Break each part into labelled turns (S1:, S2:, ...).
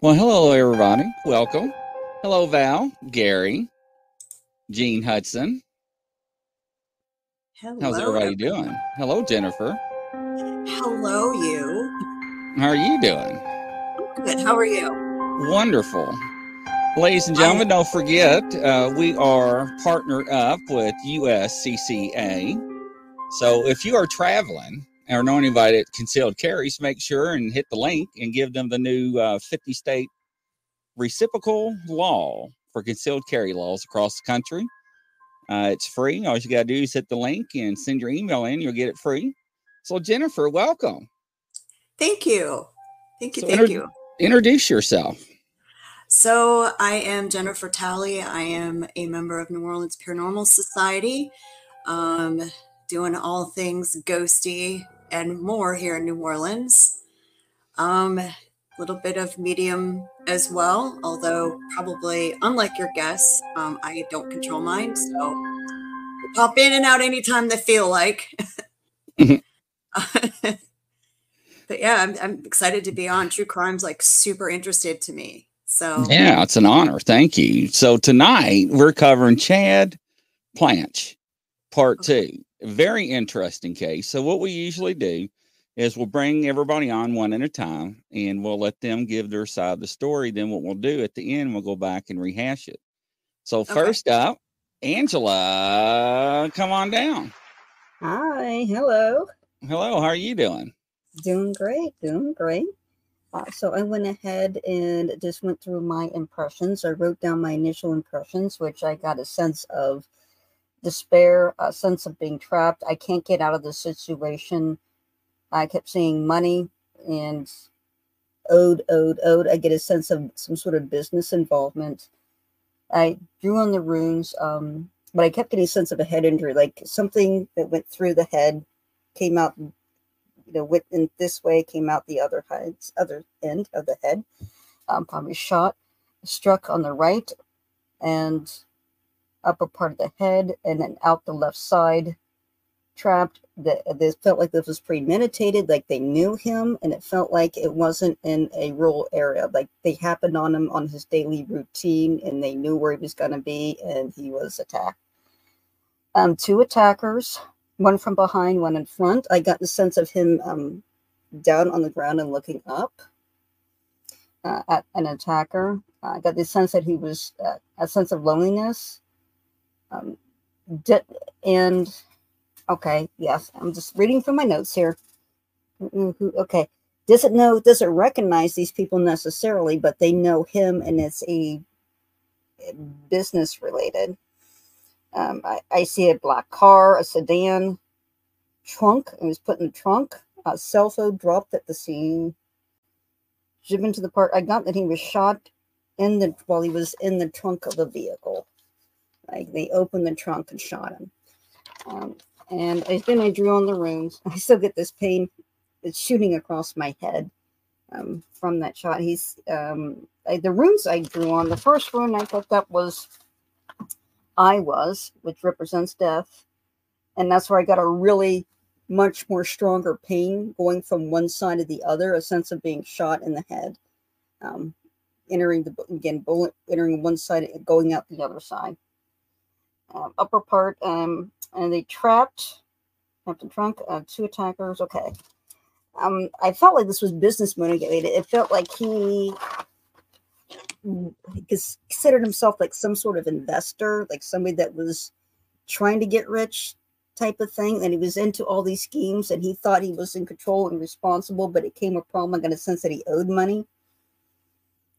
S1: Well, hello, everybody. Welcome. Hello, Val, Gary, Gene Hudson.
S2: Hello.
S1: How's everybody doing? Hello, Jennifer.
S2: Hello, you.
S1: How are you doing?
S2: I'm good. How are you?
S1: Wonderful. Ladies and gentlemen, don't forget, uh, we are partnered up with USCCA. So if you are traveling or anybody that concealed carries, make sure and hit the link and give them the new uh, 50 state reciprocal law for concealed carry laws across the country. Uh, it's free. All you got to do is hit the link and send your email in. You'll get it free. So, Jennifer, welcome.
S2: Thank you. Thank you.
S1: So
S2: thank
S1: inter-
S2: you.
S1: Introduce yourself.
S2: So, I am Jennifer Talley. I am a member of New Orleans Paranormal Society, um, doing all things ghosty and more here in New Orleans. Um, a little bit of medium as well, although probably unlike your guests, um, I don't control mine. So, pop in and out anytime they feel like.
S1: Mhm.
S2: but yeah, I'm, I'm excited to be on. True crime's like super interested to me. So
S1: Yeah, it's an honor. Thank you. So tonight we're covering Chad Pallansch, part
S2: Okay.
S1: two. A Very interesting case. So what we usually do is we'll bring everybody on one at a time and we'll let them give their side of the story. Then what we'll do at the end, we'll go back and rehash it. So first up, Angela, come on down.
S3: Hi, hello.
S1: Hello, how are you doing?
S3: Doing great, doing great. Uh, so I went ahead and just went through my impressions. I wrote down my initial impressions, which I got a sense of despair, a sense of being trapped. I can't get out of the situation. I kept seeing money and owed, owed, owed. I get a sense of some sort of business involvement. I drew on the runes, um, but I kept getting a sense of a head injury, like something that went through the head came out you know, went in this way, came out the other heads, other end of the head. Um, probably shot, struck on the right and upper part of the head, and then out the left side, trapped. That this felt like this was premeditated, like they knew him, and it felt like it wasn't in a rural area. Like they happened on him on his daily routine, and they knew where he was going to be, and he was attacked. Um, two attackers one from behind, one in front. I got the sense of him um, down on the ground and looking up uh, at an attacker. I got the sense that he was uh, a sense of loneliness. Um, and okay, yes, I'm just reading from my notes here. Okay, doesn't know, doesn't recognize these people necessarily, but they know him, and it's a business related. Um, I, I see a black car, a sedan, trunk. It was put in the trunk. A cell phone dropped at the scene. Driven to the park. I got that he was shot in the while he was in the trunk of a vehicle. Like they opened the trunk and shot him. Um, and then I drew on the runes. I still get this pain. It's shooting across my head um, from that shot. He's um, I, the runes I drew on. The first rune I picked up was I was, which represents death. And that's where I got a really much more stronger pain going from one side to the other, a sense of being shot in the head. Um, entering the again bullet entering one side going out the other side. Um, upper part, um, and they trapped, trapped in trunk, uh, two attackers. Okay. Um, I felt like this was business motivated. It felt like he he considered himself like some sort of investor, like somebody that was trying to get rich type of thing. And he was into all these schemes and he thought he was in control and responsible, but it came a problem. I got a sense that he owed money.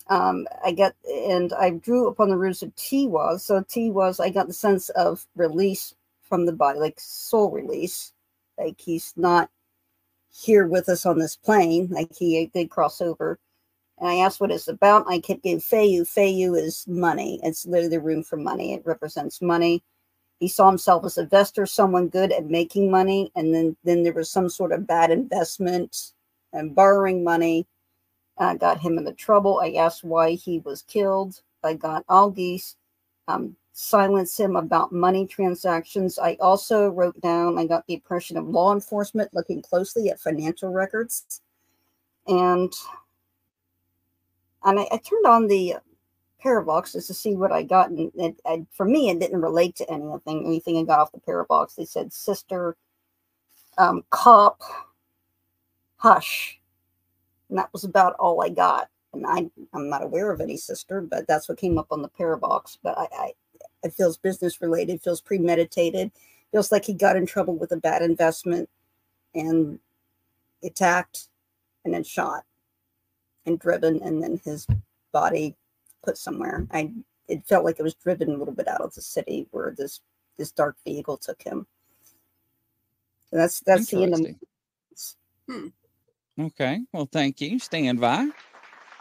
S3: Um, I got, and I drew upon the roots of Tiwaz. So Tiwaz, I got the sense of release from the body, like soul release. Like he's not here with us on this plane. Like he did cross over. And I asked what it's about. I kept getting Fehu. Fehu is money. It's literally the room for money. It represents money. He saw himself as an investor, someone good at making money. And then, then there was some sort of bad investment and borrowing money. Uh, got him into trouble. I asked why he was killed. I got Algiz, um, silence him about money transactions. I also wrote down, I got the impression of law enforcement looking closely at financial records. And and I, I turned on the Parabox just to see what I got, and I, for me, it didn't relate to anything. Anything I got off the Parabox, they said sister, um, cop, hush, and that was about all I got. And I, I'm not aware of any sister, but that's what came up on the Parabox. But I, I it feels business related, feels premeditated, feels like he got in trouble with a bad investment and attacked and then shot and driven, and then his body put somewhere. I it felt like it was driven a little bit out of the city where this this dark vehicle took him. So that's that's the end of.
S1: Hmm. Okay. Well, thank you. Stand by.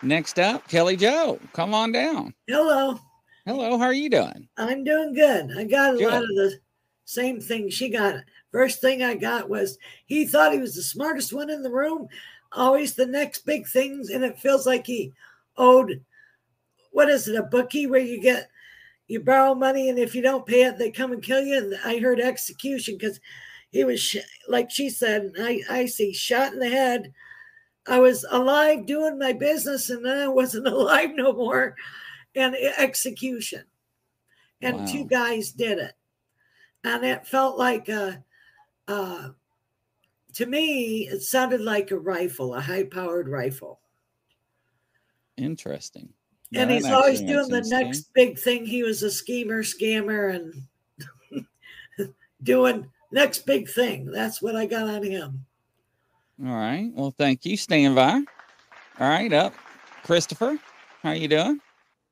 S1: Next up, Kelly Joe. Come on down.
S4: Hello.
S1: Hello. How are you doing?
S4: I'm doing good. I got a good. lot of the same thing she got. First thing I got was he thought he was the smartest one in the room. Always the next big things, and it feels like he owed what is it, a bookie where you get you borrow money and if you don't pay it, they come and kill you. And I heard execution because he was sh- like she said, I, I see shot in the head. I was alive doing my business and then I wasn't alive no more. And execution. And wow. two guys did it. And it felt like a, uh, to me, it sounded like a rifle, a high powered rifle.
S1: Interesting
S4: and he's always doing the next big thing. He was a schemer, scammer, and doing next big thing. That's what I got on him.
S1: All right. Well, thank you. Stand by. All right, up. Christopher, how are you doing?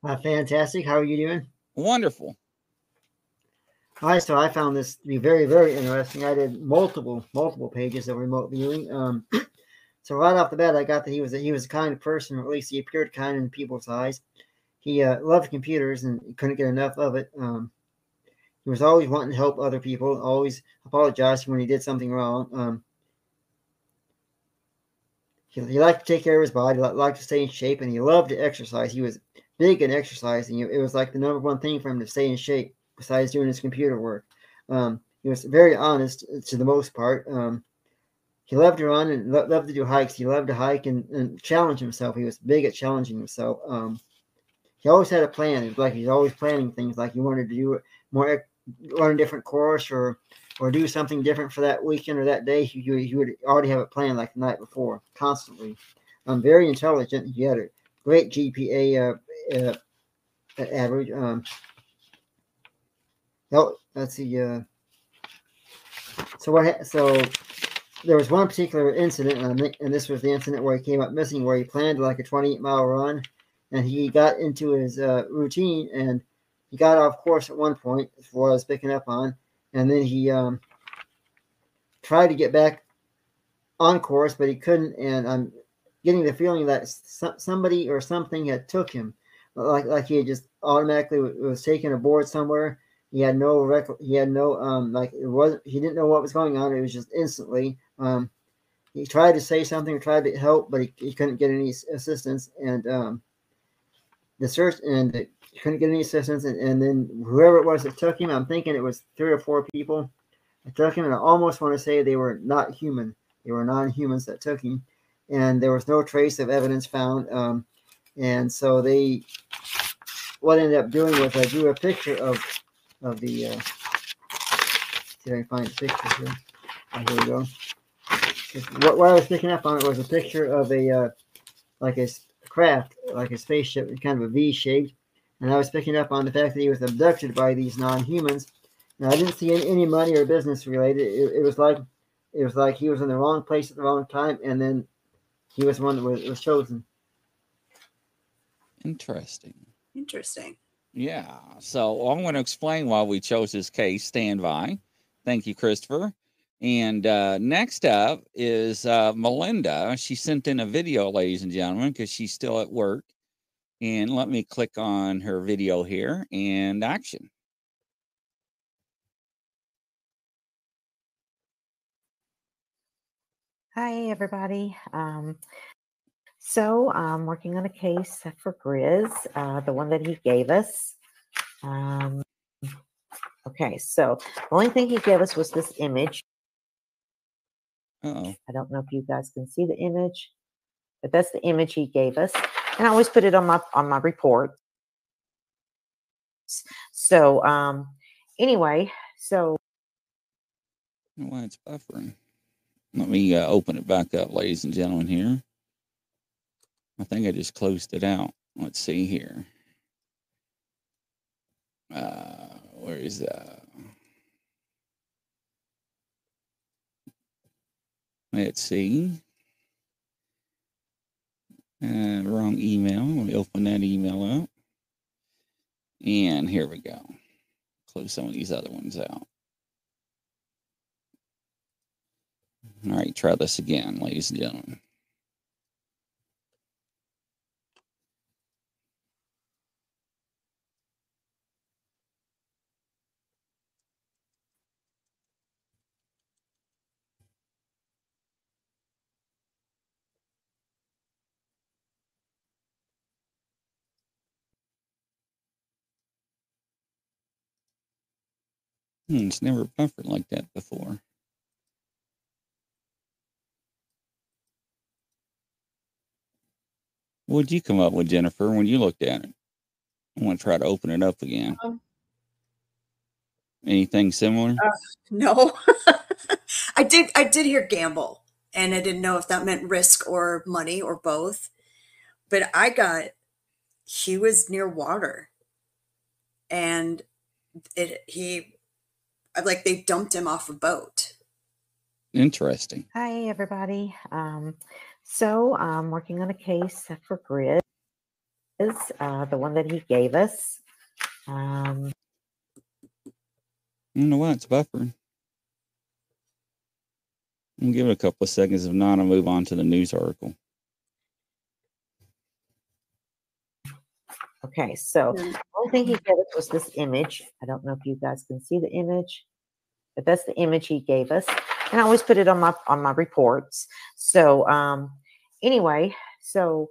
S5: Uh, fantastic. How are you doing?
S1: Wonderful.
S5: All right, so I found this to be very, very interesting. I did multiple, multiple pages of remote viewing. Um, So right off the bat, I got that he was a, he was a kind person, or at least he appeared kind in people's eyes. He uh, loved computers and couldn't get enough of it. Um, he was always wanting to help other people, always apologizing when he did something wrong. Um, he, he, liked to take care of his body, liked to stay in shape, and he loved to exercise. He was big in exercising. It was like the number one thing for him to stay in shape, besides doing his computer work. Um, he was very honest to the most part. Um, he loved to run and lo- loved to do hikes. He loved to hike and, and challenge himself. He was big at challenging himself. Um, he always had a plan. It was like he's always planning things. Like he wanted to do more, learn a different course or or do something different for that weekend or that day. you, he would already have it planned like the night before, constantly. I'm um, very intelligent. He had a great GPA uh, uh, average. Um, oh, let's see. Uh, so what? So there was one particular incident, and this was the incident where he came up missing, where he planned like a 28 mile run, and he got into his uh, routine, and he got off course at one point, I was picking up on, and then he um, tried to get back on course, but he couldn't, and I'm getting the feeling that somebody or something had took him, like like he had just automatically was taken aboard somewhere. He had no rec- he had no um like it wasn't he didn't know what was going on. It was just instantly um, he tried to say something, tried to help, but he, he couldn't get any assistance. And um, the search and he couldn't get any assistance. And, and then whoever it was that took him, I'm thinking it was three or four people that took him. And I almost want to say they were not human. They were non-humans that took him, and there was no trace of evidence found. Um, and so they, what I ended up doing was I drew a picture of of the. Uh, see if I can find the picture here. Oh, here we go what, what I was picking up on it was a picture of a uh, like a craft, like a spaceship, kind of a V shaped, and I was picking up on the fact that he was abducted by these non-humans. Now I didn't see any, any money or business related. It, it, was like it was like he was in the wrong place at the wrong time, and then he was one that was, was chosen.
S1: Interesting.
S2: Interesting.
S1: Yeah. So I'm going to explain why we chose this case. Stand by. Thank you, Christopher. And uh, next up is uh, Melinda. She sent in a video, ladies and gentlemen, because she's still at work. And let me click on her video here and action.
S6: Hi, everybody. Um, so I'm working on a case for Grizz, uh, the one that he gave us. Um, okay, so the only thing he gave us was this image.
S1: Uh-oh.
S6: I don't know if you guys can see the image, but that's the image he gave us. And I always put it on my on my report. So um, anyway, so
S1: why it's buffering. Let me uh, open it back up, ladies and gentlemen. Here, I think I just closed it out. Let's see here. Uh, where is that? Let's see. Uh, wrong email. Me open that email up. And here we go. Close some of these other ones out. All right, try this again, ladies and gentlemen. Hmm, it's never buffered like that before. What'd you come up with, Jennifer, when you looked at it? I want to try to open it up again.
S2: Um,
S1: Anything similar?
S2: uh, no, I did. I did hear gamble, and I didn't know if that meant risk or money or both. But I got he was near water, and it he like they dumped him off a boat.
S1: Interesting.
S6: hi everybody. Um, so I'm working on a case for Grizz, uh, the one that he gave us. Um,
S1: I don't know why it's buffering. We'll give it a couple of seconds. If not, I'll move on to the news article.
S6: okay, so
S2: Mm.
S6: the only thing he gave us was this image. I don't know if you guys can see the image, but that's the image he gave us. And I always put it on my on my reports. So um anyway, so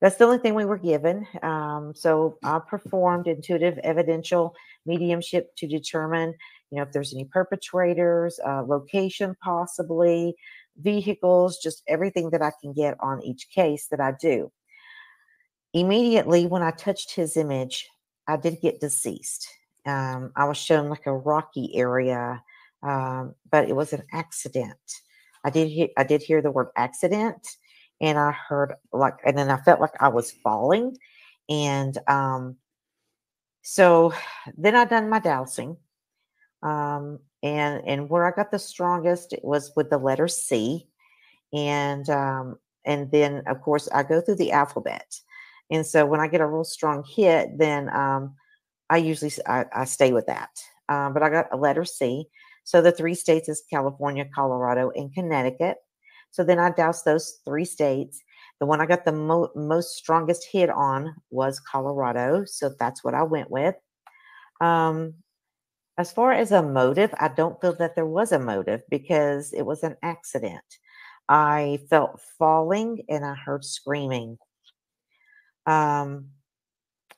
S6: that's the only thing we were given. Um, so I performed intuitive evidential mediumship to determine, you know, if there's any perpetrators, uh, location possibly, vehicles, just everything that I can get on each case that I do. Immediately when I touched his image, I did get deceased. Um, I was shown like a rocky area, um, but it was an accident. I did hear, I did hear the word accident, and I heard like, and then I felt like I was falling, and um, so then I done my dowsing, um, and and where I got the strongest it was with the letter C, and um, and then of course I go through the alphabet, and so when I get a real strong hit, then um, I usually I stay with that. Um, but I got a letter C. So the three states is California, Colorado, and Connecticut. So then I doused those three states. The one I got the mo- most strongest hit on was Colorado. So that's what I went with. Um, as far as a motive, I don't feel that there was a motive because it was an accident. I felt falling and I heard screaming. Um,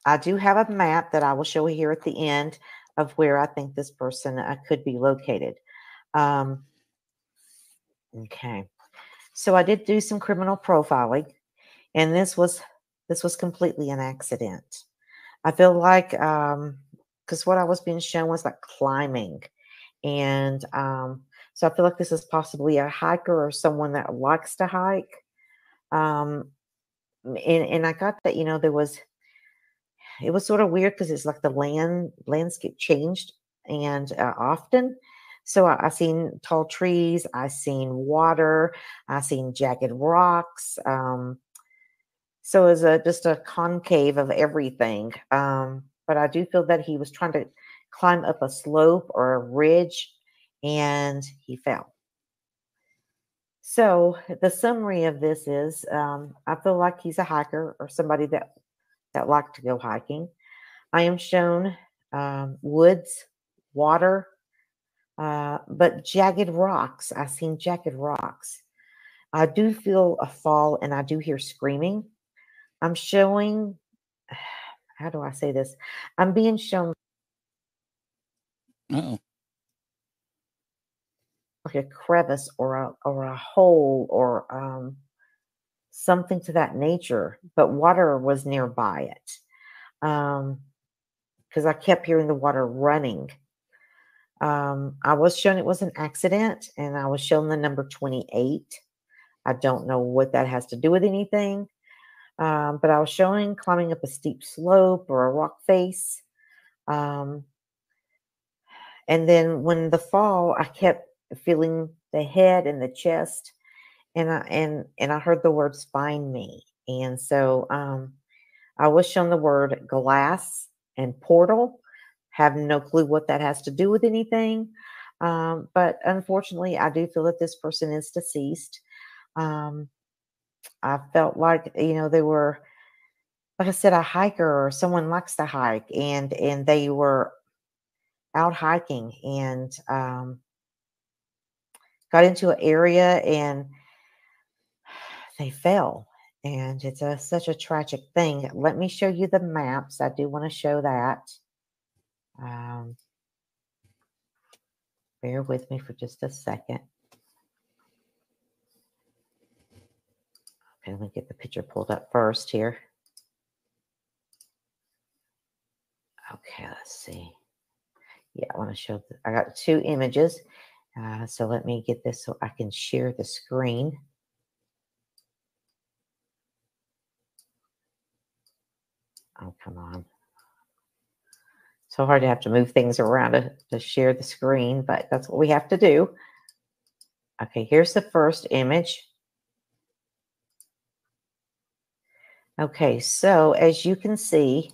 S6: I do have a map that I will show here at the end of where I think this person uh, could be located. Um, okay, so I did do some criminal profiling, and this was this was completely an accident. I feel like because what I was being shown was like climbing, and um, so I feel like this is possibly a hiker or someone that likes to hike. Um, and and I got that you know there was it was sort of weird because it's like the land landscape changed and uh, often. So I, I seen tall trees i seen water i seen jagged rocks um so it was a, just a concave of everything um but i do feel that he was trying to climb up a slope or a ridge and he fell so the summary of this is um, i feel like he's a hiker or somebody that that like to go hiking. I am shown um, woods, water, uh, but jagged rocks. I've seen jagged rocks. I do feel a fall and I do hear screaming. I'm showing, how do I say this? I'm being shown
S1: Oh,
S6: like a crevice or a or a hole or um something to that nature, but water was nearby it. Um, because I kept hearing the water running. Um, I was shown it was an accident and I was shown the number 28. I don't know what that has to do with anything. Um, but I was showing climbing up a steep slope or a rock face. Um, and then when the fall, I kept feeling the head and the chest, and I and and I heard the words "find me." And so um, I was shown the word glass and portal. Have no clue what that has to do with anything. Um, but unfortunately, I do feel that this person is deceased. Um, I felt like you know they were, like I said, a hiker or someone likes to hike, and and they were out hiking and um, got into an area and they fell and it's a, such a tragic thing. Let me show you the maps. I do want to show that. Um, bear with me for just a second. Okay, let me get the picture pulled up first here. Okay, let's see. Yeah, I want to show, the, I got two images. Uh, so let me get this so I can share the screen. Oh, come on. So hard to have to move things around to, to share the screen, but that's what we have to do. Okay, here's the first image. Okay, so as you can see,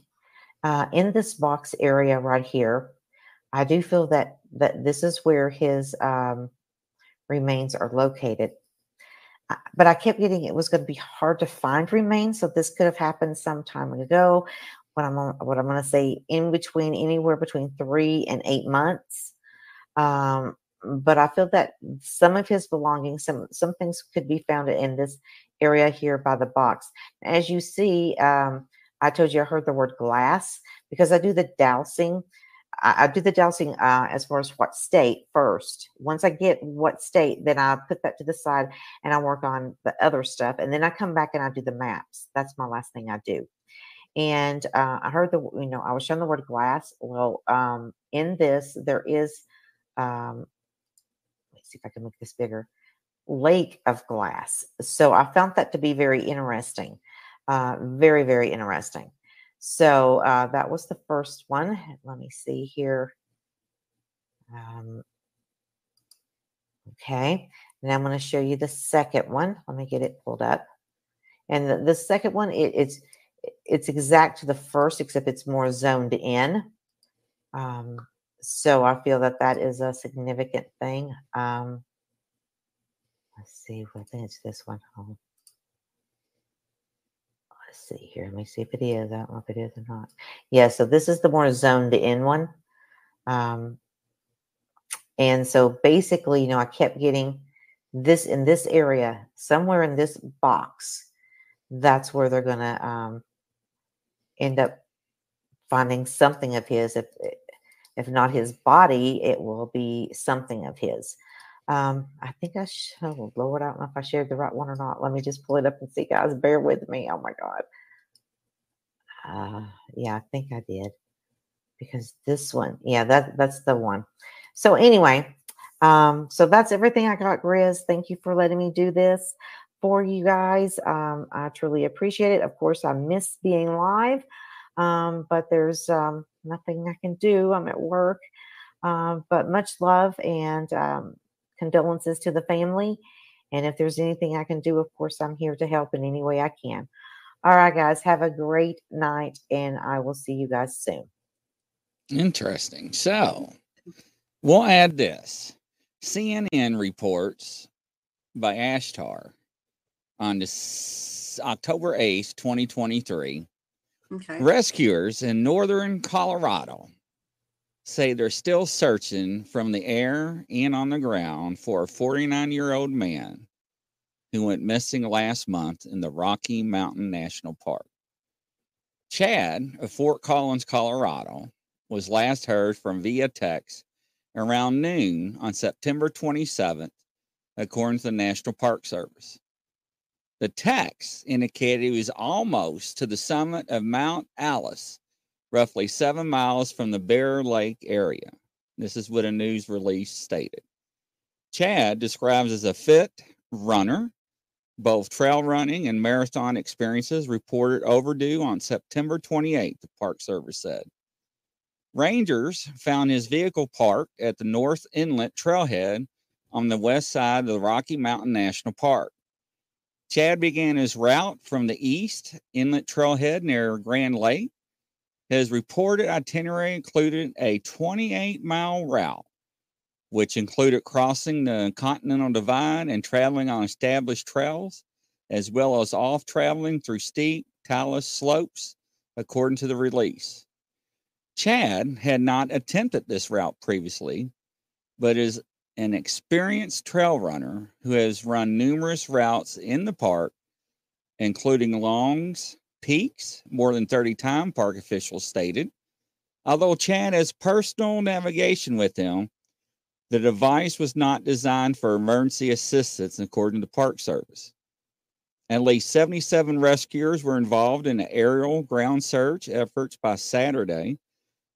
S6: uh, in this box area right here, I do feel that that this is where his um, remains are located but I kept getting it was going to be hard to find remains. So this could have happened some time ago. What I'm what I'm going to say in between anywhere between three and eight months. Um, but I feel that some of his belongings, some some things could be found in this area here by the box. As you see, um, I told you I heard the word glass because I do the dowsing I, I do the dowsing uh, as far as what state first. Once I get what state, then I put that to the side and I work on the other stuff. And then I come back and I do the maps. That's my last thing I do. And uh, I heard the, you know, I was shown the word glass. Well, um, in this, there is, um, let's see if I can make this bigger, lake of glass. So I found that to be very interesting. Uh, very, very interesting. So uh, that was the first one. Let me see here. Um, okay, and I'm going to show you the second one. Let me get it pulled up. And the, the second one, it, it's it's exact to the first, except it's more zoned in. Um, so I feel that that is a significant thing. Um, let's see, I think it's this one. Oh see here. Let me see if it is. I don't know if it is or not. Yeah, so this is the more zoned in one. Um, and so basically, you know, I kept getting this in this area, somewhere in this box. That's where they're going to um, end up finding something of his. If if not his body, it will be something of his. Um, I think I should, oh Lord, I don't know if I shared the right one or not. Let me just pull it up and see, guys. Bear with me. Oh my God. Uh, yeah, I think I did because this one, yeah, that that's the one. So anyway, um, so that's everything I got, Grizz. Thank you for letting me do this for you guys. Um, I truly appreciate it. Of course, I miss being live, um, but there's um, nothing I can do. I'm at work. Uh, but much love and um, condolences to the family. And if there's anything I can do, of course, I'm here to help in any way I can. All right, guys, have a great night, and I will see you guys soon.
S1: Interesting. So we'll add this CNN reports by Ashtar on this October 8th, 2023. Okay. Rescuers in northern Colorado say they're still searching from the air and on the ground for a 49 year old man who went missing last month in the Rocky Mountain National Park. Chad of Fort Collins, Colorado, was last heard from via text around noon on September 27th, according to the National Park Service. The text indicated he was almost to the summit of Mount Alice, roughly seven miles from the Bear Lake area. This is what a news release stated. Chad describes as a fit runner, both trail running and marathon experiences reported overdue on September 28th, the Park Service said. Rangers found his vehicle parked at the North Inlet Trailhead on the west side of the Rocky Mountain National Park. Chad began his route from the east inlet trailhead near Grand Lake. His reported itinerary included a 28 mile route, which included crossing the Continental Divide and traveling on established trails, as well as off traveling through steep, talus slopes, according to the release. Chad had not attempted this route previously, but is an experienced trail runner who has run numerous routes in the park, including longs, peaks, more than 30 times, park officials stated. Although Chad has personal navigation with him, the device was not designed for emergency assistance, according to Park Service. At least 77 rescuers were involved in aerial ground search efforts by Saturday,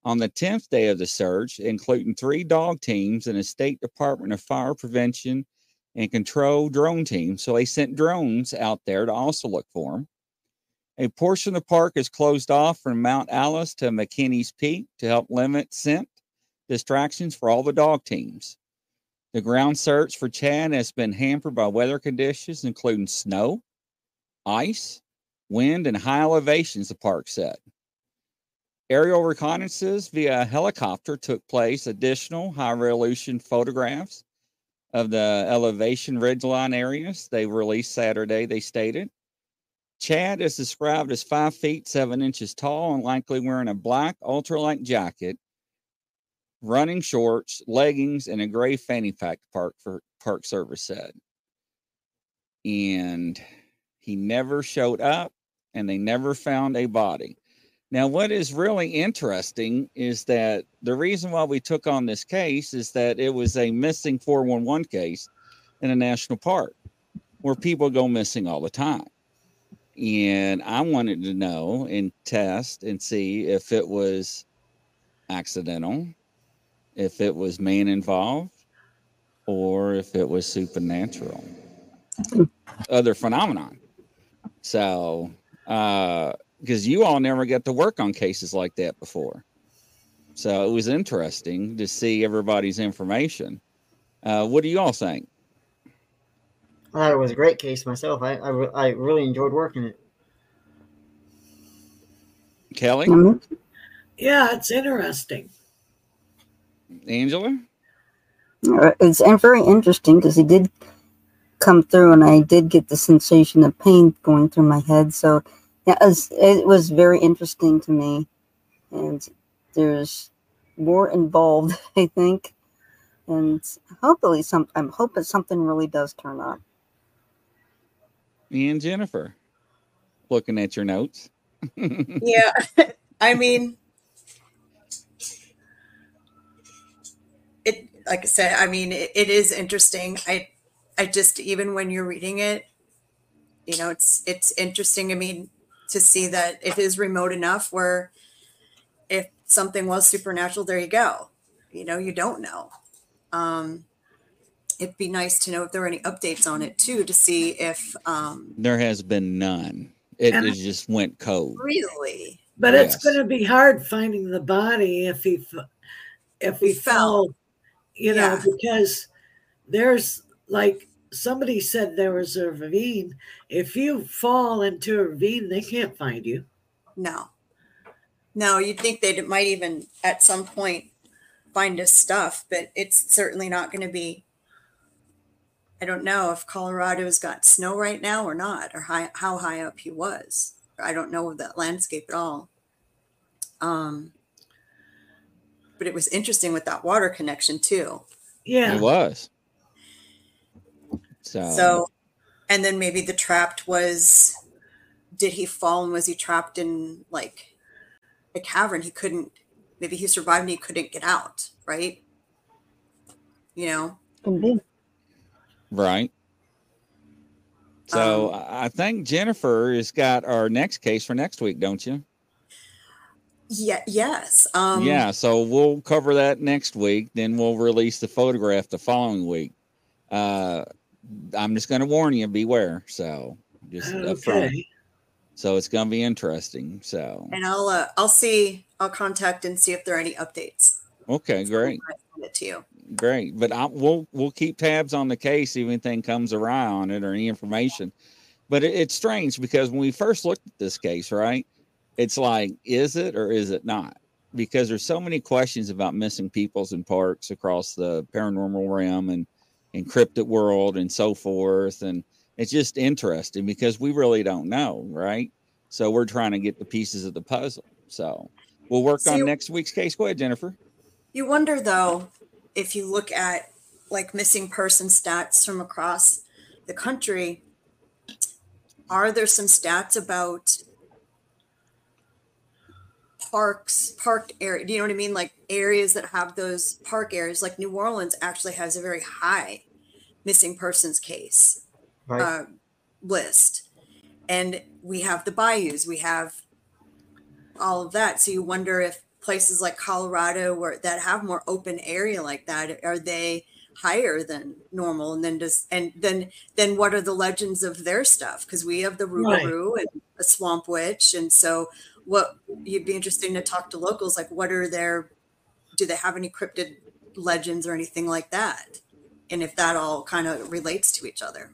S1: on the 10th day of the search, including three dog teams and a State Department of Fire Prevention and Control drone team. So they sent drones out there to also look for them. A portion of the park is closed off from Mount Alice to McHenry's Peak to help limit scent distractions for all the dog teams. The ground search for Chad has been hampered by weather conditions, including snow, ice, wind, and high elevations, the park said. Aerial reconnaissances via helicopter took place. Additional high resolution photographs of the elevation ridgeline areas they released Saturday, they stated. Chad is described as five feet seven inches tall and likely wearing a black ultralight jacket, running shorts, leggings, and a gray fanny pack. Park for Park Service said, and he never showed up, and they never found a body. Now, what is really interesting is that the reason why we took on this case is that it was a missing 411 case in a national park where people go missing all the time. And I wanted to know and test and see if it was accidental, if it was man involved, or if it was supernatural, other phenomenon. So, uh, because you all never got to work on cases like that before. So it was interesting to see everybody's information. Uh, what do you all think?
S5: I thought it was a great case myself. I, I, I really enjoyed working it.
S1: Kelly?
S3: Mm-hmm.
S4: Yeah, it's interesting.
S1: Angela?
S3: Uh, It's very interesting because he did come through, and I did get the sensation of pain going through my head. So yeah, it was, it was very interesting to me, and there's more involved, I think, and hopefully some. I'm hoping something really does turn up.
S1: And Jennifer, looking at your notes.
S2: yeah. I mean it like i said i mean it, it is interesting. I i just even when you're reading it you know it's it's interesting i mean to see that it is remote enough where if something was supernatural there you go. You know you don't know. Um it'd be nice to know if there were any updates on it too to see if um
S1: There has been none. It,
S4: And-
S1: it just went cold.
S2: really
S4: But it's going to be hard finding the body if he f- if he
S2: He fell.
S4: fell, you know,
S2: Yeah.
S4: because there's like somebody said there was a ravine. If you fall into a ravine, they can't find you.
S2: No. No, you'd think they might even at some point find his stuff, but it's certainly not going to be. I don't know if Colorado's got snow right now or not, or high, how high up he was. I don't know of that landscape at all. Um, but it was interesting with that water connection too.
S4: Yeah.
S1: It was. So,
S2: So, and then maybe the trapped was, did he fall and was he trapped in like a cavern? He couldn't, maybe he survived and he couldn't get out, right? You know,
S3: Could be.
S1: Right. So
S2: Um,
S1: I think Jennifer has got our next case for next week, don't you?
S2: Yeah. Yes. Um,
S1: yeah. So we'll cover that next week. Then we'll release the photograph the following week. Uh, I'm just going to warn you, beware. So just up front. So it's going to be interesting. So
S2: And I'll uh, I'll see. I'll contact and see if there are any updates.
S1: okay, great.
S2: I'll send it to you.
S1: Great, but I, we'll we'll keep tabs on the case if anything comes around on it or any information. But it, it's strange because when we first looked at this case, right, it's like, is it or is it not? Because there's so many questions about missing peoples in parks across the paranormal realm and encrypted world and so forth, and it's just interesting because we really don't know, right? So we're trying to get the pieces of the puzzle. So we'll work
S2: So
S1: on
S2: you-
S1: next week's case. Go ahead, Jennifer.
S2: You wonder though, if you look at like missing person stats from across the country, are there some stats about parks, parked area? Do you know what I mean? Like areas that have those park areas, like New Orleans actually has a very high missing persons case
S5: Right.
S2: uh, list. And we have the bayous, we have all of that. So you wonder if places like Colorado where that have more open area like that, are they higher than normal? And then does and then then what are the legends of their stuff? Because we have the
S4: Right.
S2: Rougarou and a swamp witch. And so what you'd be interesting to talk to locals, like what are their do they have any cryptid legends or anything like that? And if that all kind of relates to each other.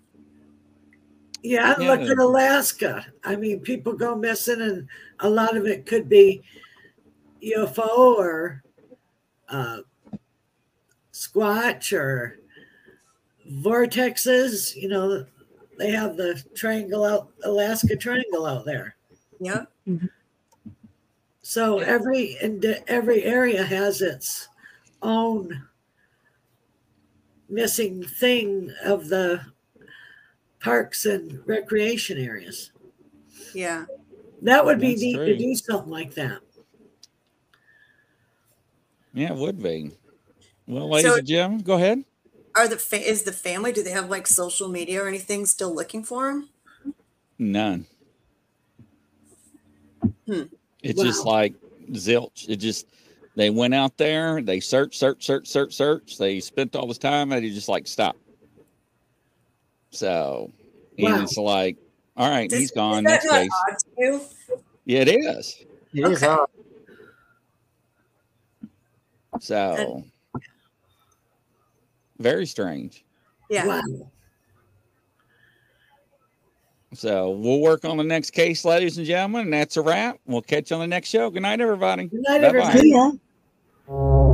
S4: Yeah, and look
S1: Yeah.
S4: at Alaska. I mean, people go missing, and a lot of it could be UFO or uh, Squatch or vortexes. You know, they have the triangle out, Alaska Triangle out there.
S2: Yeah.
S4: So every and every area has its own missing thing of the parks and recreation areas.
S2: Yeah.
S4: That would be neat
S1: true.
S4: to do something like that.
S1: Yeah, it would be. Well, ladies
S2: So-
S1: and gentlemen, go ahead.
S2: Are the fa- is the family? Do they have like social media or anything still looking for him?
S1: None.
S2: Hmm.
S1: It's just like zilch. It just they went out there, they searched, search, search, search, search. They spent all this time, and they just like stop. So, and it's like, all right,
S2: Does-
S1: he's gone.
S2: Is that
S1: Next
S2: not
S1: case.
S2: odd to you?
S1: Yeah, it is.
S5: It is
S2: Okay.
S5: odd.
S1: So, very strange.
S2: Yeah.
S4: Wow.
S1: So we'll work on the next case, ladies and gentlemen, and that's a wrap. We'll catch you on the next show. Good night, everybody.
S4: Good night,
S1: Bye-bye.
S4: everybody.